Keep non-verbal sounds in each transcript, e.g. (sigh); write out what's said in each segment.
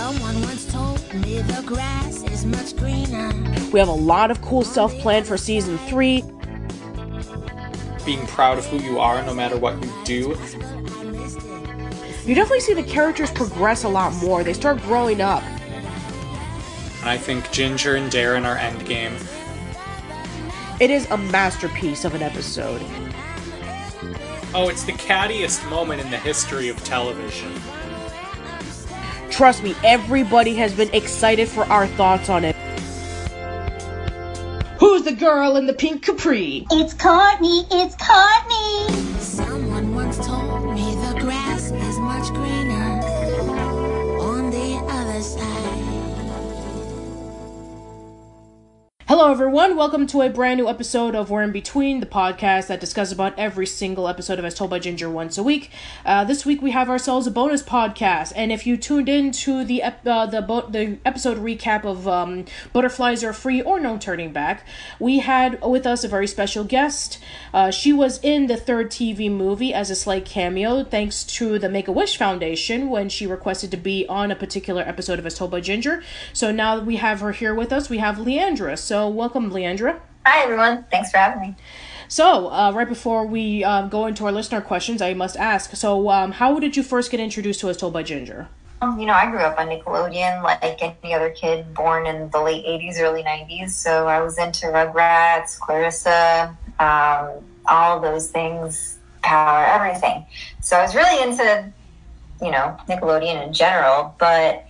Someone once told me the grass is much greener. We have a lot of cool stuff planned for season three. Being proud of who you are no matter what you do. I missed it. You definitely see the characters progress a lot more. They start growing up. I think Ginger and Darren are endgame. It is a masterpiece of an episode. Oh, it's the cattiest moment in the history of television. Trust me, everybody has been excited for our thoughts on it. Who's the girl in the pink capri? It's Courtney, it's Courtney. Someone once told Hello, everyone. Welcome to a brand new episode of We're in Between, the podcast that discusses about every single episode of As Told by Ginger once a week. Uh, this week we have ourselves a bonus podcast, and if you tuned in to the ep- uh, the bo- the episode recap of um, Butterflies Are Free or No Turning Back, we had with us a very special guest. Uh, she was in the third TV movie as a slight cameo, thanks to the Make a Wish Foundation when she requested to be on a particular episode of As Told by Ginger. So now that we have her here with us, we have Leandra. So welcome, Leandra. Hi, everyone. Thanks for having me. So, uh, right before we um, go into our listener questions, I must ask. So, um, how did you first get introduced to As Told by Ginger? Um, You know, I grew up on Nickelodeon like any other kid born in the late 80s, early 90s. So I was into Rugrats, Clarissa, um, all those things, Power, everything. So I was really into, you know, Nickelodeon in general. But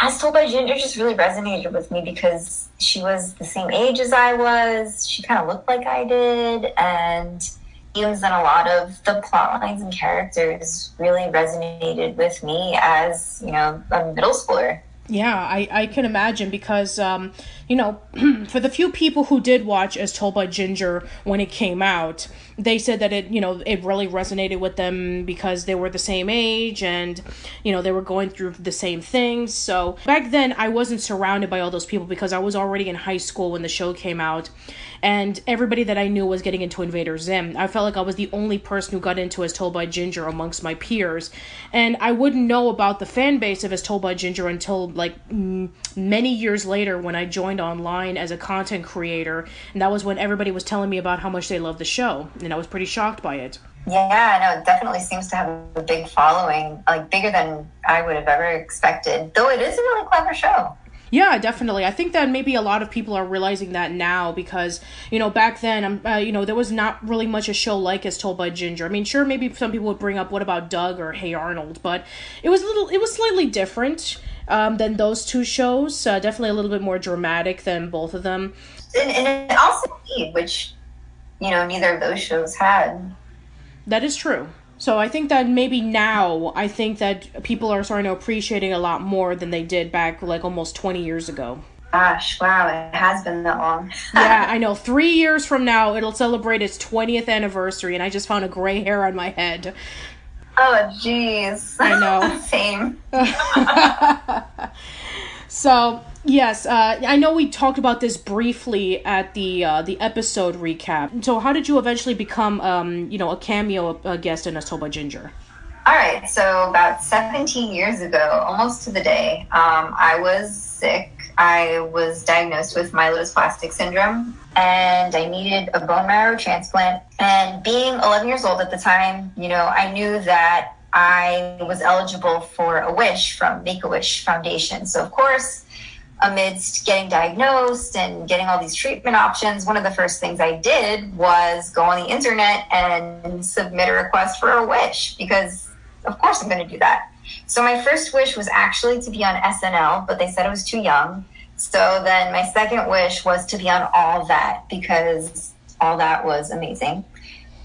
As Told by Ginger just really resonated with me because she was the same age as I was. She kind of looked like I did. And themes and a lot of the plot lines and characters really resonated with me as, you know, a middle schooler. Yeah, I, I can imagine because, um, you know, (clears throat) for the few people who did watch As Told by Ginger when it came out, they said that it, you know, it really resonated with them because they were the same age and, you know, they were going through the same things. So back then, I wasn't surrounded by all those people because I was already in high school when the show came out and everybody that I knew was getting into Invader Zim. I felt like I was the only person who got into As Told by Ginger amongst my peers, and I wouldn't know about the fan base of As Told by Ginger until like many years later when I joined online as a content creator, and that was when everybody was telling me about how much they loved the show, and I was pretty shocked by it. Yeah, no, it definitely seems to have a big following, like bigger than I would have ever expected. Though it is a really clever show. Yeah, definitely. I think that maybe a lot of people are realizing that now because you know back then, um, uh, you know, there was not really much a show like as told by Ginger. I mean, sure, maybe some people would bring up what about Doug or Hey Arnold, but it was a little, it was slightly different um, than those two shows. Uh, definitely a little bit more dramatic than both of them. And, and it also which, you know, neither of those shows had. That is true. So I think that maybe now I think that people are starting to appreciate it a lot more than they did back like almost twenty years ago. Gosh, wow, it has been that long. (laughs) yeah, I know. Three years from now, it'll celebrate its 20th anniversary, and I just found a gray hair on my head. Oh, jeez. I know. (laughs) Same. (laughs) So, yes, uh, I know we talked about this briefly at the uh, the episode recap. So, how did you eventually become, um, you know, a cameo uh, guest in A Told Ginger? All right, so about 17 years ago, almost to the day, um, I was sick. I was diagnosed with myelodysplastic syndrome and I needed a bone marrow transplant. And being 11 years old at the time, you know, I knew that I was eligible for a wish from Make a Wish Foundation. So, of course, amidst getting diagnosed and getting all these treatment options, one of the first things I did was go on the internet and submit a request for a wish because, of course, I'm going to do that. So my first wish was actually to be on SNL, but they said I was too young. So then my second wish was to be on All That because All That was amazing.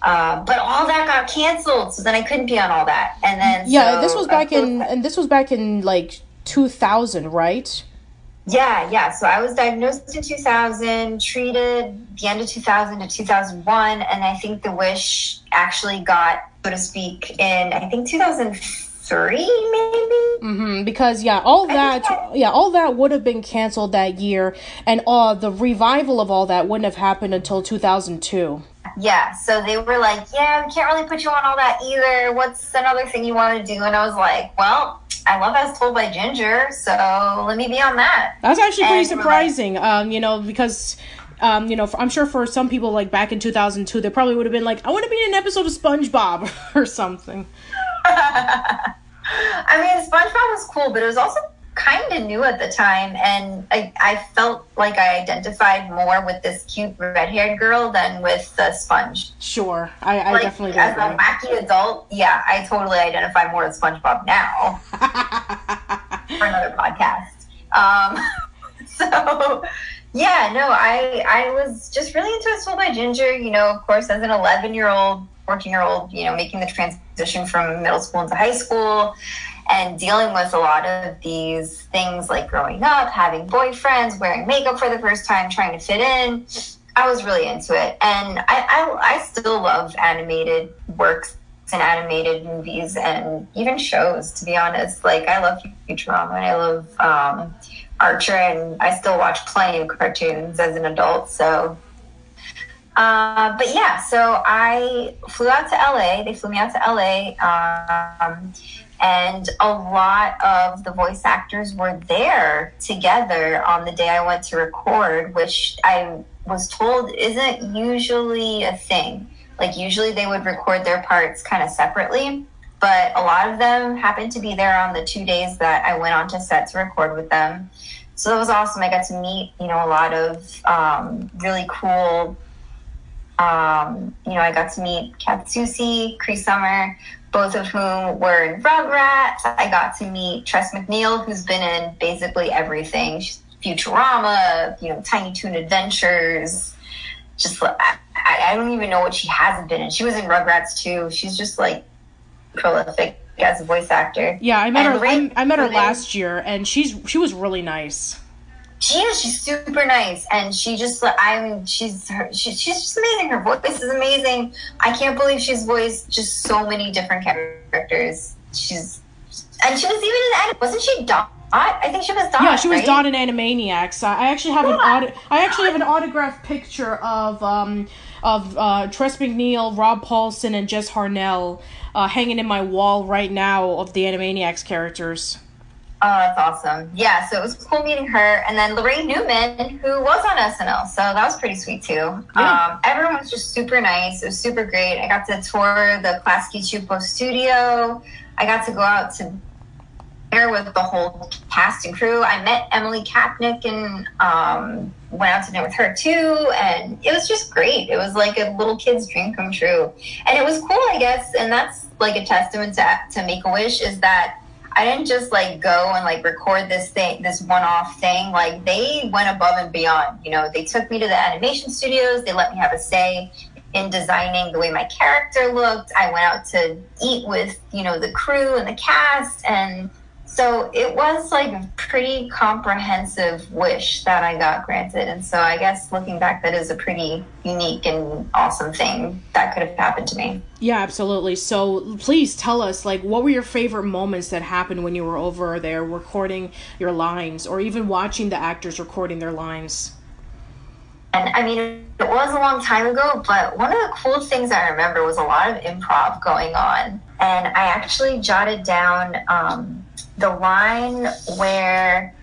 Uh, but All That got canceled, so then I couldn't be on All That. And then Yeah, so this was back in, and this was back in like 2000, right? Yeah, yeah. So I was diagnosed in 2000, treated the end of 2000 to 2001, and I think the wish actually got, so to speak, in I think 2003, maybe. hmm because yeah, all that so. yeah, all that would have been canceled that year, and uh, the revival of all that wouldn't have happened until 2002. Yeah. So they were like, "Yeah, we can't really put you on all that either. What's another thing you want to do?" And I was like, "Well." I love As Told by Ginger, so let me be on that. That's actually pretty And we're like- surprising. Um, you know, because um, you know, I'm sure for some people like back in 2002, they probably would have been like, I want to be in an episode of SpongeBob (laughs) or something. (laughs) I mean, SpongeBob was cool, but it was also kind of new at the time, and I, I felt like I identified more with this cute red-haired girl than with the sponge. Sure, I, I Like, definitely as agree. a wacky adult, yeah, I totally identify more with SpongeBob now (laughs) for another podcast. Um, (laughs) so yeah, no, I I was just really into it. Soul by Ginger, you know, of course, as an 11 year old, 14 year old, you know, making the transition from middle school into high school. And dealing with a lot of these things like growing up, having boyfriends, wearing makeup for the first time, trying to fit in. I was really into it. And I, I, I still love animated works and animated movies and even shows, to be honest. Like, I love Futurama and I love um, Archer, and I still watch plenty of cartoons as an adult. So, uh, but yeah, so I flew out to LA. They flew me out to LA. Um, and a lot of the voice actors were there together on the day I went to record, which I was told isn't usually a thing. Like, usually they would record their parts kind of separately, but a lot of them happened to be there on the two days that I went onto set to record with them. So that was awesome. I got to meet, you know, a lot of um, really cool um, you know, I got to meet Kath Soucie, Cree Summer, both of whom were in Rugrats. I got to meet Tress MacNeille, who's been in basically everything. She's Futurama, you know, Tiny Toon Adventures. Just, I, I don't even know what she hasn't been in. She was in Rugrats too. She's just like prolific as a voice actor. Yeah, I met And her. I met her last year, and she's she was really nice. She is. She's super nice, and she just. I mean, she's her. She, she's just amazing. Her voice is amazing. I can't believe she's voiced just so many different characters. She's, and she was even in. Wasn't she Dot? I think she was Dot. Yeah, she was right? Dot in Animaniacs. I actually have an Yeah. I actually have an autographed picture of um of uh, Tress MacNeille, Rob Paulsen, and Jess Harnell uh, hanging in my wall right now of the Animaniacs characters. Oh, that's awesome. Yeah, so it was cool meeting her. And then Laraine Newman, who was on SNL. So that was pretty sweet too. Yeah. Um, everyone was just super nice. It was super great. I got to tour the Klasky Csupo studio. I got to go out to there with the whole cast and crew. I met Emily Kapnek and um, went out to dinner with her too. And it was just great. It was like a little kid's dream come true. And it was cool, I guess. And that's like a testament to, to Make a Wish is that I didn't just like go and like record this thing, this one off thing. Like they went above and beyond. You know, they took me to the animation studios. They let me have a say in designing the way my character looked. I went out to eat with, you know, the crew and the cast. And so it was like a pretty comprehensive wish that I got granted. And so I guess looking back, that is a pretty unique and awesome thing that could have happened to me. Yeah, absolutely. So please tell us, like, what were your favorite moments that happened when you were over there recording your lines, or even watching the actors recording their lines? And I mean, it was a long time ago, but one of the cool things I remember was a lot of improv going on. And I actually jotted down um, the line where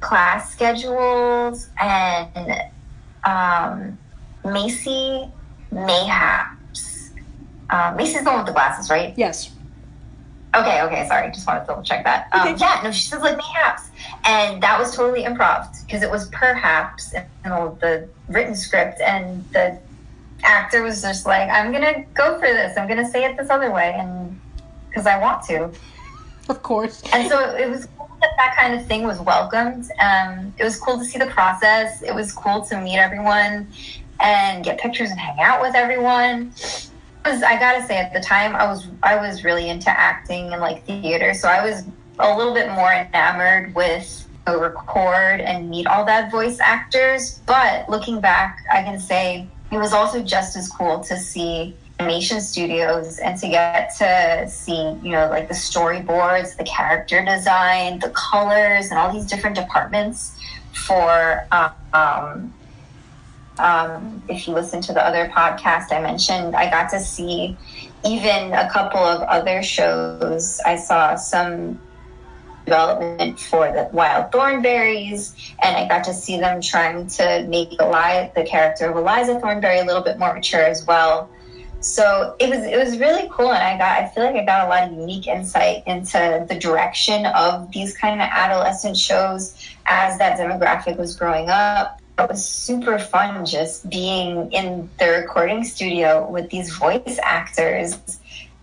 class schedules and um, Macy Mayhaps. Uh, Macy's the one with the glasses, right? Yes. Okay, okay, sorry. Just wanted to double check that. Um, Okay. Yeah, no, she says like mayhaps. And that was totally improv because it was perhaps in the, the written script, and the actor was just like, I'm to go for this. I'm to say it this other way, and because I want to. Of course. And so it was cool that that kind of thing was welcomed. Um, it was cool to see the process. It was cool to meet everyone and get pictures and hang out with everyone. Was- I gotta say, at the time, I was I was really into acting and like theater, so I was a little bit more enamored with record and meet all that voice actors. But looking back, I can say it was also just as cool to see animation studios and to get to see you know like the storyboards the character design the colors and all these different departments for um, um, if you listen to the other podcast i mentioned i got to see even a couple of other shows. I saw some development for the wild thornberrys and i got to see them trying to make Eli- the character of eliza thornberry a little bit more mature as well. So it was it was really cool and i got i feel like i got a lot of unique insight into the direction of these kind of adolescent shows as that demographic was growing up. It was super fun just being in the recording studio with these voice actors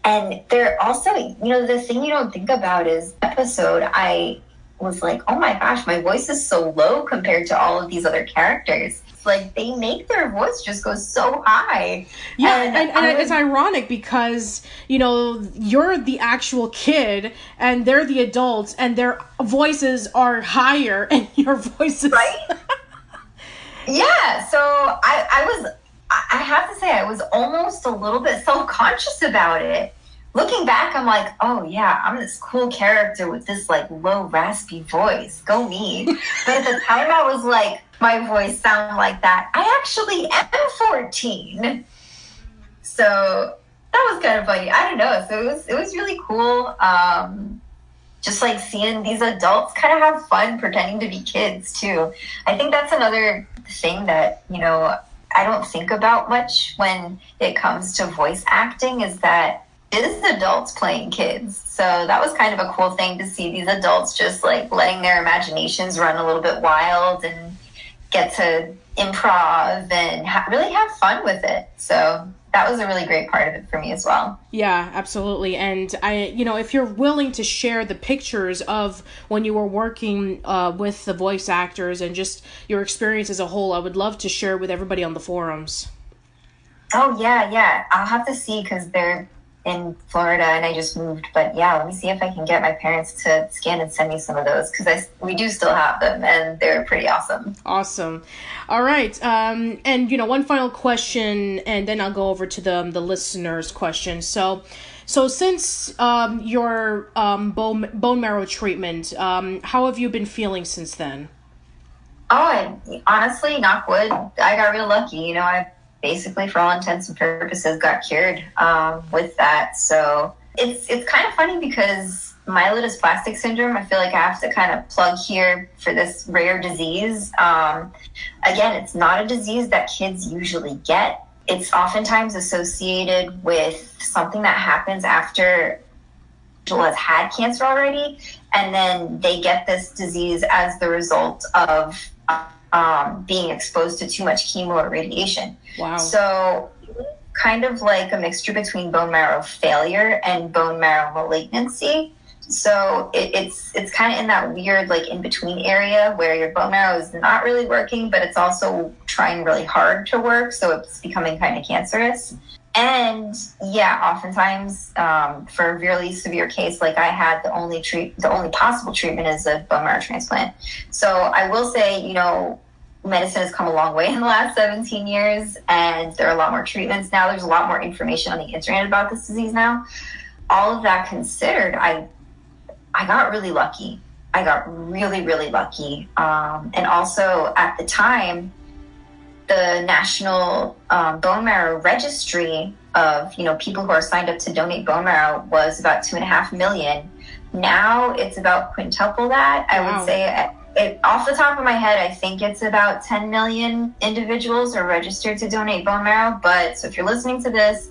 and they're also, you know, the thing you don't think about is episode, I was like, oh my gosh, my voice is so low compared to all of these other characters. It's like they make their voice just go so high. Yeah, and, and, I was- it's ironic because you know you're the actual kid and they're the adults, and their voices are higher, (laughs) and your voice is Right? (laughs) yeah, so I, I was, I have to say, I was almost a little bit self conscious about it. Looking back, I'm like, oh yeah, I'm this cool character with this like low raspy voice. Go me. (laughs) but at the time, I was like, my voice sound like that. I actually am 14. So that was kind of funny. I don't know. So it was it was really cool. Um, just like seeing these adults kind of have fun pretending to be kids too. I think that's another thing that you know I don't think about much when it comes to voice acting is that it is adults playing kids. So that was kind of a cool thing to see these adults just like letting their imaginations run a little bit wild and get to improv and ha- really have fun with it. So that was a really great part of it for me as well. Yeah, absolutely. And I, you know, if you're willing to share the pictures of when you were working uh, with the voice actors and just your experience as a whole, I would love to share with everybody on the forums. Oh yeah, yeah. I'll have to see because they're in Florida and I just moved. But yeah, let me see if I can get my parents to scan and send me some of those because I we do still have them and they're pretty awesome. Awesome. All right. Um, and you know, one final question, and then I'll go over to the the listeners' question. So, so since um, your um, bone bone marrow treatment, um, how have you been feeling since then? Oh, and honestly, knock wood, I got real lucky. You know, I basically, for all intents and purposes, got cured um, with that. So it's it's kind of funny because myelodysplastic syndrome. I feel like I have to kind of plug here for this rare disease. Um, again, it's not a disease that kids usually get. It's oftentimes associated with something that happens after individual has had cancer already, and then they get this disease as the result of um, being exposed to too much chemo or radiation. Wow. So, kind of like a mixture between bone marrow failure and bone marrow malignancy. So it, it's it's kind of in that weird like in between area where your bone marrow is not really working, but it's also trying really hard to work. So it's becoming kind of cancerous. And yeah, oftentimes um, for a really severe case like I had, the only treat the only possible treatment is a bone marrow transplant. So I will say, you know, medicine has come a long way in the last 17 years, and there are a lot more treatments now. There's a lot more information on the internet about this disease now. All of that considered, I I got really lucky. I got really, really lucky. Um, and also at the time, the National um, Bone Marrow Registry of you know people who are signed up to donate bone marrow was about two and a half million. Now it's about quintuple that. I Wow. would say it, off the top of my head, I think it's about 10 million individuals are registered to donate bone marrow. But so if you're listening to this,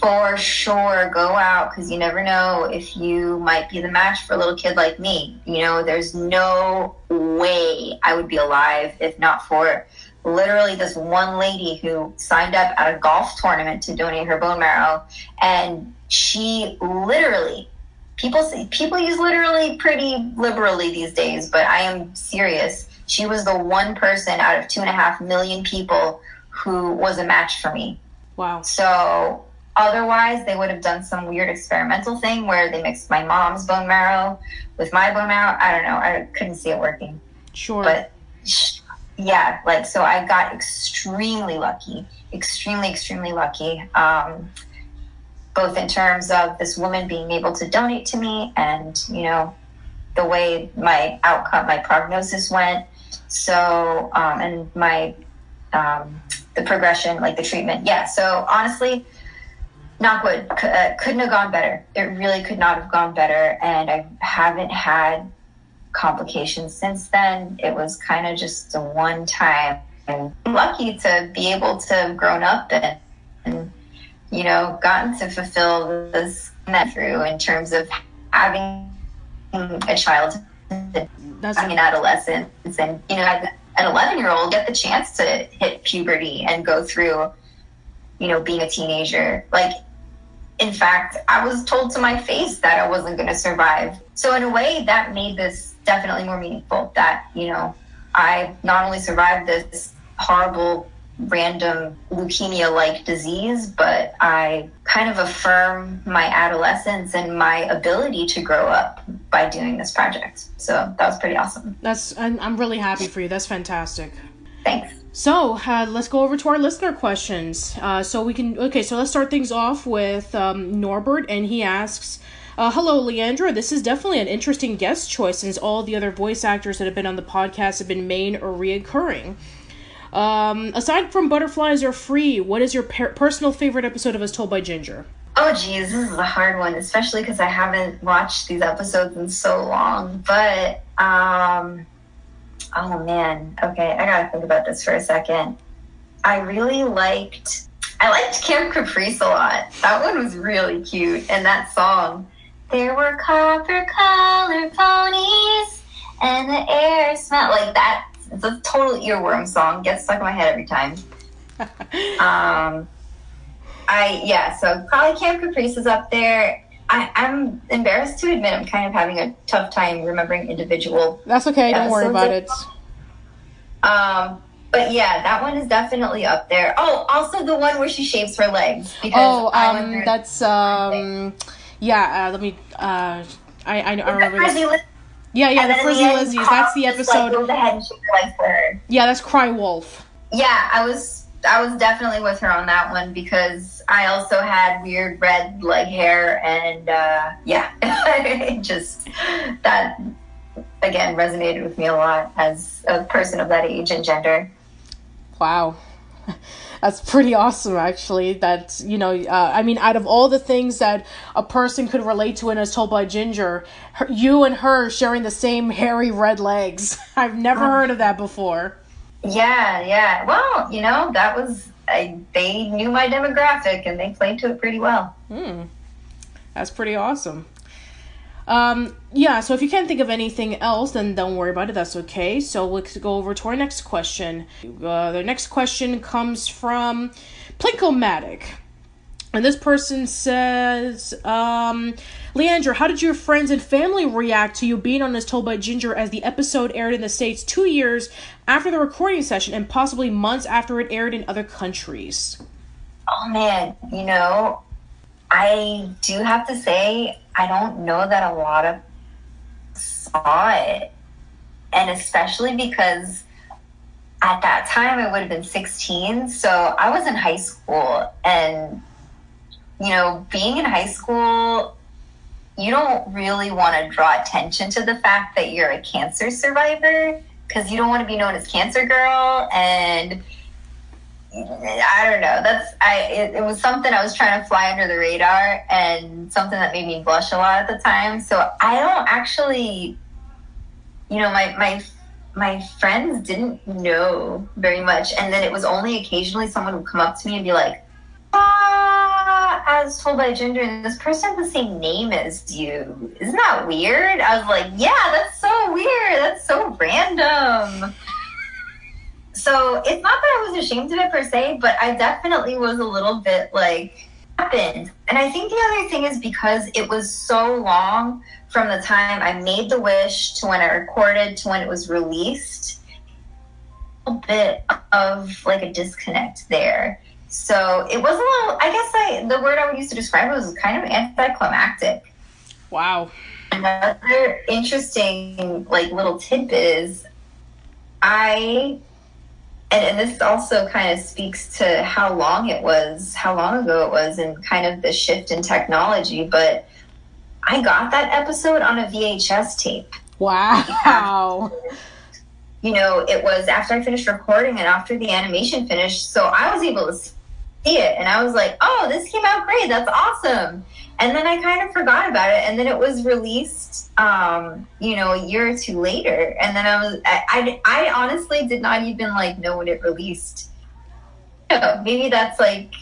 for sure go out because you never know if you might be the match for a little kid like me. You know, there's no way I would be alive if not for literally this one lady who signed up at a golf tournament to donate her bone marrow and she literally people say people use literally pretty liberally these days but i am serious she was the one person out of two and a half million people who was a match for me Wow. so otherwise, they would have done some weird experimental thing where they mixed my mom's bone marrow with my bone marrow. I don't know. I couldn't see it working. Sure. But yeah, like so, I got extremely lucky, extremely, extremely lucky. Um, both in terms of this woman being able to donate to me, and you know, the way my outcome, my prognosis went. So, um, and my um, the progression, like the treatment. Yeah. So honestly, knockwood c- uh, couldn't have gone better. It really could not have gone better, and I haven't had complications since then. It was kind of just a one time. And I'm lucky to be able to have grown up and, and you know, gotten to fulfill this that through in terms of having a child, That's having an adolescence, and you know, as an 11 year old, get the chance to hit puberty and go through, you know, being a teenager. Like, in fact, I was told to my face that I wasn't going to survive. So in a way, that made this definitely more meaningful. That you know, I not only survived this horrible random leukemia like disease, but I kind of affirm my adolescence and my ability to grow up by doing this project. So that was pretty awesome. that's I'm, I'm really happy for you. That's fantastic. Thanks. So uh, let's go over to our listener questions. Uh, so we can okay. So let's start things off with um, Norbert, and he asks. Uh, hello, Leandra. This is definitely an interesting guest choice since all the other voice actors that have been on the podcast have been main or reoccurring. Um, aside from Butterflies Are Free, what is your per- personal favorite episode of As Told by Ginger? Oh, geez, this is a hard one, especially because I haven't watched these episodes in so long. But, um, oh man, okay, I gotta think about this for a second. I really liked, I liked Camp Caprice a lot. That one was really cute, and that song. There were copper colored ponies, and the air smelled like that. It's a total earworm song. Gets stuck in my head every time. (laughs) Um, I yeah, so probably Camp Caprice is up there. I, I'm embarrassed to admit I'm kind of having a tough time remembering individual. That's okay. Don't worry about it. Um, but yeah, that one is definitely up there. Oh, also the one where she shaves her legs because Oh, um, that's um, yeah. Uh, let me. Uh, I I, I remember this. Yeah, yeah. The Frizzy Lizzies. That's the just, like, episode. goes and shaves her legs for her. Yeah, that's Cry Wolf. Yeah, I was I was definitely with her on that one because I also had weird red leg hair and uh, yeah, (laughs) it just that again resonated with me a lot as a person of that age and gender. Wow. (laughs) That's pretty awesome, actually. That, you know, uh, I mean, out of all the things that a person could relate to and as told by Ginger, her, you and her sharing the same hairy red legs. (laughs) I've never heard of that before. Yeah, yeah. Well, you know that was I, they knew my demographic and they played to it pretty well. That's pretty awesome. Um, yeah, so if you can't think of anything else, then don't worry about it. That's okay. So let's go over to our next question. Uh, the next question comes from Plinkomatic. And this person says, um, Leandra, how did your friends and family react to you being on As Told by Ginger as the episode aired in the States two years after the recording session and possibly months after it aired in other countries? Oh man, you know, I do have to say I don't know that a lot of saw it, and especially because at that time I would have been 16, so I was in high school, and you know, being in high school, you don't really want to draw attention to the fact that you're a cancer survivor because you don't want to be known as cancer girl. And I don't know. That's I. It, it was something I was trying to fly under the radar, and something that made me blush a lot at the time. So I don't actually, you know, my my my friends didn't know very much, and then it was only occasionally someone would come up to me and be like, "Ah, as told by Ginger, this person has the same name as you. Isn't that weird?" I was like, "Yeah, that's so weird. That's so random." So it's not that I was ashamed of it per se, but I definitely was a little bit like happened. And I think the other thing is because it was so long from the time I made the wish to when I recorded to when it was released, a bit of like a disconnect there. So it was a little I guess I the word I would use to describe it was kind of anticlimactic. Wow. Another interesting like little tidbit is I and, and this also kind of speaks to how long it was, how long ago it was, and kind of the shift in technology. But I got that episode on a VHS tape. Wow. (laughs) You know, it was after I finished recording and after the animation finished, so I was able to see it, and I was like, "Oh, this came out great! That's awesome!" And then I kind of forgot about it, and then it was released, um, you know, a year or two later, and then I was, I, I, I honestly did not even like know when it released. Know, maybe that's like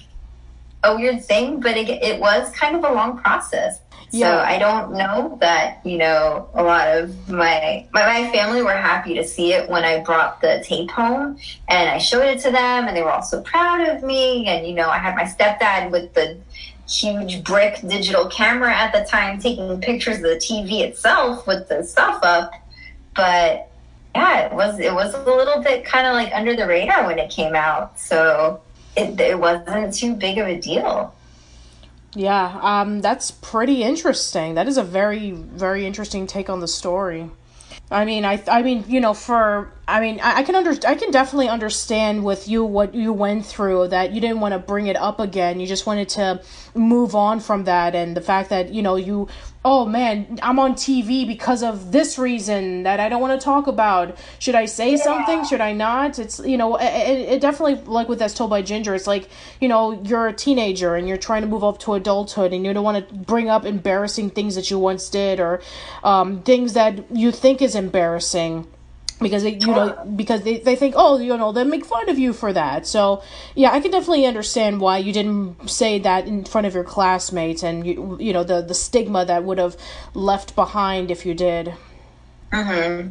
a weird thing, but it, it was kind of a long process. Yeah. So I don't know that you know a lot of my, my my family were happy to see it when I brought the tape home and I showed it to them and they were all so proud of me and you know I had my stepdad with the huge brick digital camera at the time taking pictures of the TV itself with the stuff up but yeah it was it was a little bit kind of like under the radar when it came out so it, it wasn't too big of a deal Yeah, um, that's pretty interesting. That is a very, very interesting take on the story. I mean, I, I mean, you know, for, I mean, I, I can under, I can definitely understand with you what you went through that you didn't want to bring it up again. You just wanted to move on from that, and the fact that you know you, oh man, I'm on TV because of this reason that I don't want to talk about. Should I say something? Should I not? It's you know, it, it, it definitely like with that's told by Ginger. It's like you know, you're a teenager and you're trying to move up to adulthood, and you don't want to bring up embarrassing things that you once did or um, things that you think is embarrassing because they, you know because they, they think oh you know they make fun of you for that. So yeah i can definitely understand why you didn't say that in front of your classmates and you you know the the stigma that would have left behind if you did. Mm-hmm.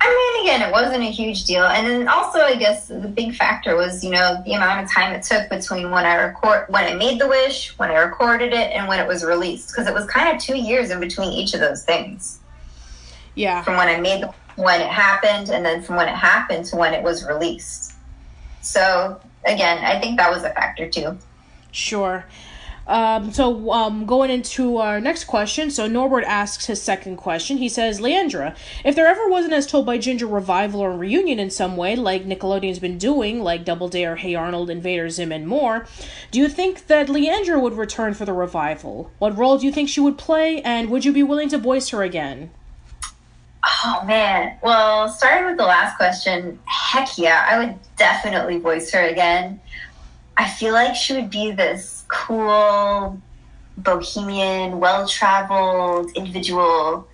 I mean, again, it wasn't a huge deal, and then also, I guess the big factor was, you know, the amount of time it took between when I record, when I made the wish, when I recorded it, and when it was released, because it was kind of two years in between each of those things, yeah. From when I made the, when it happened, and then from when it happened to when it was released. So again, I think that was a factor too. Sure. Um, so um, going into our next question, so Norbert asks his second question. He says, Leandra, if there ever wasn't as told by Ginger revival or reunion in some way, like Nickelodeon's been doing, like Double Dare, Hey Arnold, Invader Zim, and more, do you think that Leandra would return for the revival? What role do you think she would play, and would you be willing to voice her again? Oh man. Well, starting with the last question, heck yeah, I would definitely voice her again. I feel like she would be this cool, bohemian, well traveled individual.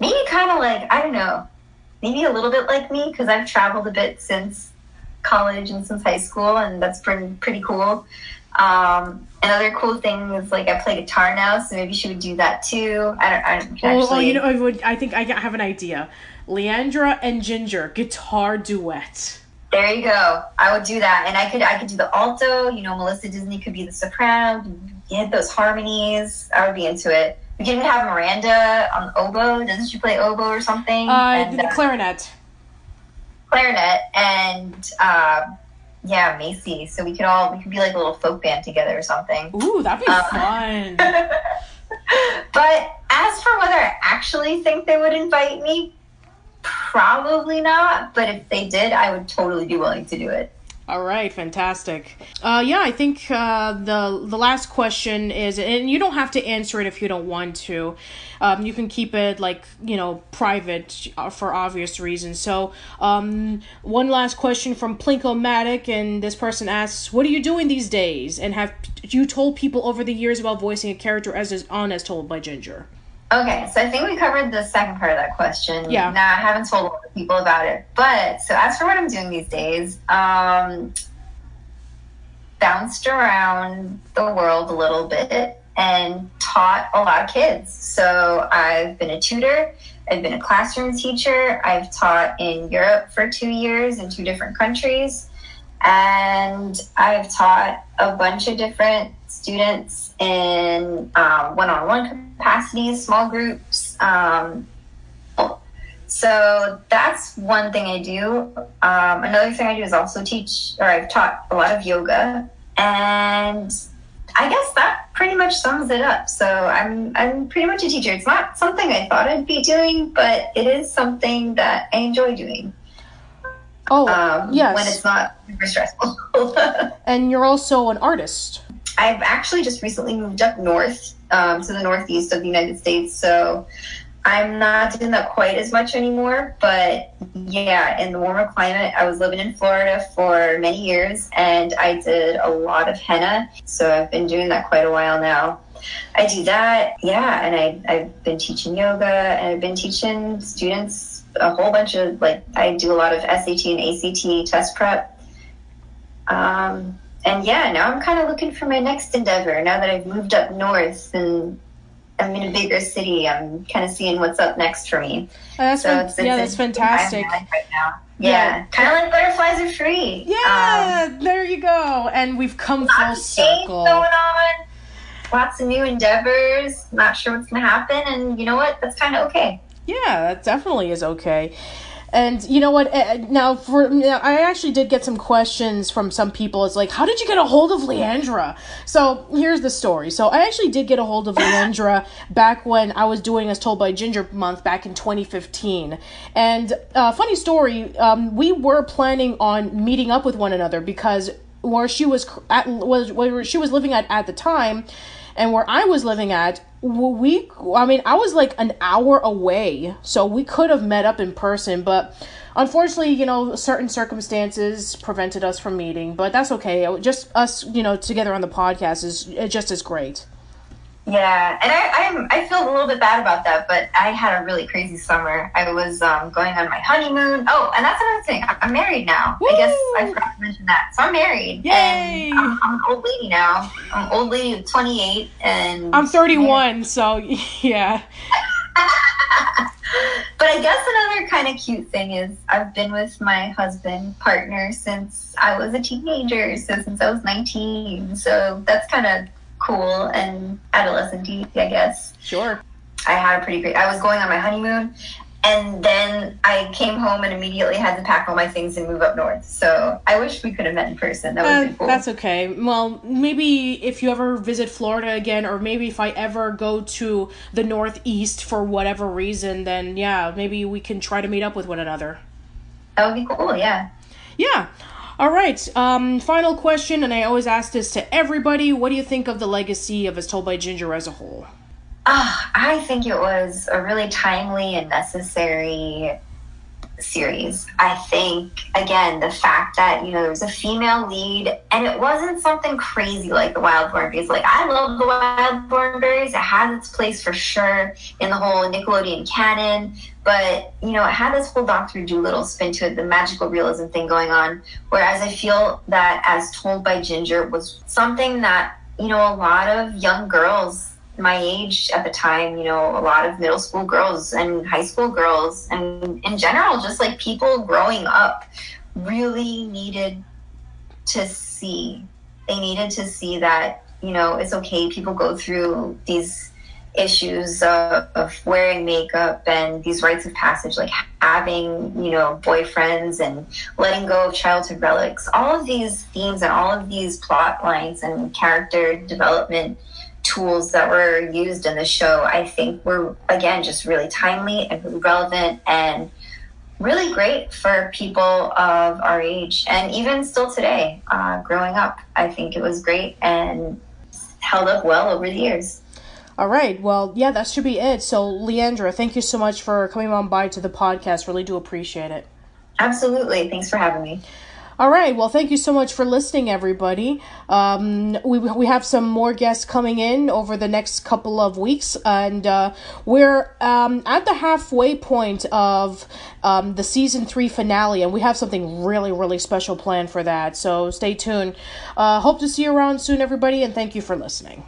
Maybe kind of like, I don't know, maybe a little bit like me because I've traveled a bit since college and since high school, and that's been pretty cool. Um, another cool thing is like I play guitar now, so maybe she would do that too. I don't, I don't actually. oh, you know, I would. I think I have an idea. Leandra and Ginger guitar duet. There you go. I would do that, and I could I could do the alto. You know, Melissa Disney could be the soprano. Hit those harmonies. I would be into it. We could even have Miranda on oboe. Doesn't she play oboe or something? Uh, and, the uh, clarinet. clarinet and uh, yeah, Macy. So we could all we could be like a little folk band together or something. Ooh, that'd be Uh, fun. (laughs) But as for whether I actually think they would invite me, probably not. But if they did, I would totally be willing to do it. All right, fantastic. Uh, yeah, I think uh, the the last question is, and you don't have to answer it if you don't want to. Um, you can keep it like you know private uh, for obvious reasons. So, um, one last question from Plinko-Matic, and this person asks, "What are you doing these days?" And have you told people over the years about voicing a character as is on as told by Ginger? Okay, so I think we covered the second part of that question. Yeah. Now I haven't told a lot of people about it. But so as for what I'm doing these days, um, bounced around the world a little bit and taught a lot of kids. So I've been a tutor, I've been a classroom teacher, I've taught in Europe for two years in two different countries, and I've taught a bunch of different students in um, one-on-one capacities, small groups. Um, so that's one thing I do. Um, another thing I do is also teach, or I've taught a lot of yoga, and I guess that pretty much sums it up. So I'm I'm pretty much a teacher. It's not something I thought I'd be doing, but it is something that I enjoy doing. Oh, Um, yes. when it's not super stressful. (laughs) and you're also an artist. I've actually just recently moved up north um, to the northeast of the United States. So I'm not doing that quite as much anymore, but yeah, in the warmer climate, I was living in Florida for many years and I did a lot of henna. So I've been doing that quite a while now. I do that, yeah, and I, I've been teaching yoga and I've been teaching students a whole bunch of like, I do a lot of SAT and ACT test prep. Um, and yeah, now I'm kind of looking for my next endeavor now that I've moved up north and I'm in a bigger city. I'm kind of seeing what's up next for me. That's So fan- it's- it's yeah, that's fantastic. Right now. Yeah. Yeah, kind of like butterflies are free. Um, Yeah, there you go. And we've come full lots of change circle. going on. Lots of new endeavors. Not sure what's going to happen, and you know what? That's kind of okay. Yeah, that definitely is okay. And you know what? uh, Now, for now, I actually did get some questions from some people. It's like, how did you get a hold of Leandra? So here's the story. So I actually did get a hold of Leandra (coughs) back when I was doing As Told by Ginger month back in 2015. And uh, funny story, um, we were planning on meeting up with one another because where she was at was where she was living at at the time and where I was living at, we, I mean, I was like an hour away, so we could have met up in person, but unfortunately, you know, certain circumstances prevented us from meeting, but that's okay. Just us, you know, together on the podcast is uh, just as great. Yeah, and I I'm, I feel a little bit bad about that, but I had a really crazy summer. I was um, going on my honeymoon. Oh, and that's another thing. I- I'm married now. I guess I forgot to mention that. So I'm married. Yay! And I'm, I'm an old lady now. I'm an old lady of 28, and I'm 31, so (laughs) yeah. (laughs) But I guess another kind of cute thing is I've been with my husband partner since I was a teenager, so since I was 19. So that's kind of cool and adolescent I guess. Sure. I had a pretty great. I was going on my honeymoon, and then I came home and immediately had to pack all my things and move up north. So I wish we could have met in person. That would Uh, have been cool. That's okay. Well, maybe if you ever visit Florida again, or maybe if I ever go to the Northeast for whatever reason, then yeah, maybe we can try to meet up with one another. that would be cool. Yeah. Yeah. All right. Um, final question, and I always ask this to everybody. What do you think of the legacy of As Told by Ginger as a whole? Ah, I think it was a really timely and necessary series. I think again the fact that you know there was a female lead and it wasn't something crazy like the Wild Thornberrys. Like I love the Wild Thornberrys. It has its place for sure in the whole Nickelodeon canon. But you know, it had this whole Doctor Dolittle spin to it, the magical realism thing going on. Whereas I feel that as told by Ginger was something that, you know, a lot of young girls my age at the time, you know, a lot of middle school girls and high school girls, and in general, just like people growing up, really needed to see. They needed to see that, you know, it's okay. People go through these issues of, of wearing makeup and these rites of passage, like having, you know, boyfriends and letting go of childhood relics. All of these themes and all of these plot lines and character development tools that were used in the show, I think were again just really timely and really relevant and really great for people of our age and even still today, uh, growing up. I think it was great and held up well over the years. All right. Well, yeah, that should be it. So, Leandra, thank you so much for coming on by to the podcast. Really do appreciate it. Absolutely. Thanks for having me. All right. Well, thank you so much for listening, everybody. Um, we we have some more guests coming in over the next couple of weeks, and uh, we're um, at the halfway point of um, the season three finale, and we have something really really special planned for that. So stay tuned. Uh, hope to see you around soon, everybody, and thank you for listening.